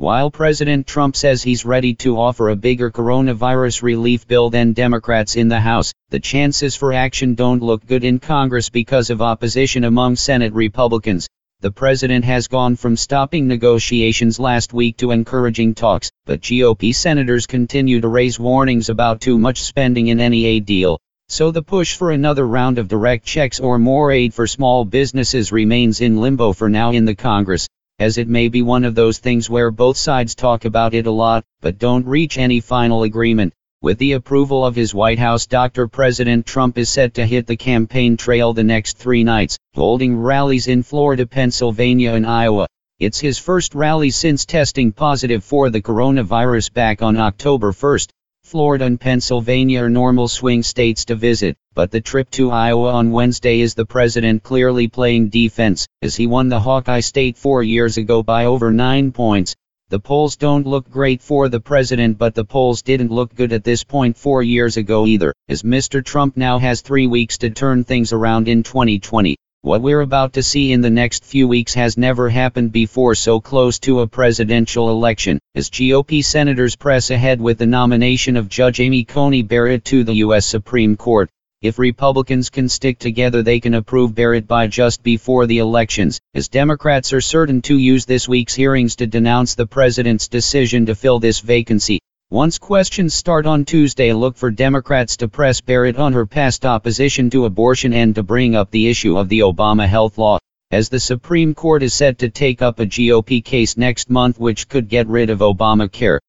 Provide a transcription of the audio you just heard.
While President Trump says he's ready to offer a bigger coronavirus relief bill than Democrats in the House, the chances for action don't look good in Congress because of opposition among Senate Republicans. The president has gone from stopping negotiations last week to encouraging talks, but GOP senators continue to raise warnings about too much spending in any aid deal. So the push for another round of direct checks or more aid for small businesses remains in limbo for now in the Congress as it may be one of those things where both sides talk about it a lot, but don't reach any final agreement. With the approval of his White House Dr. President Trump is set to hit the campaign trail the next three nights, holding rallies in Florida, Pennsylvania and Iowa. It's his first rally since testing positive for the coronavirus back on October 1st. Florida and Pennsylvania are normal swing states to visit, but the trip to Iowa on Wednesday is the president clearly playing defense, as he won the Hawkeye State four years ago by over nine points. The polls don't look great for the president but the polls didn't look good at this point four years ago either, as Mr. Trump now has three weeks to turn things around in 2020. What we're about to see in the next few weeks has never happened before so close to a presidential election, as GOP senators press ahead with the nomination of Judge Amy Coney Barrett to the U.S. Supreme Court. If Republicans can stick together they can approve Barrett by just before the elections, as Democrats are certain to use this week's hearings to denounce the president's decision to fill this vacancy. Once questions start on Tuesday, look for Democrats to press Barrett on her past opposition to abortion and to bring up the issue of the Obama health law, as the Supreme Court is set to take up a GOP case next month which could get rid of Obamacare.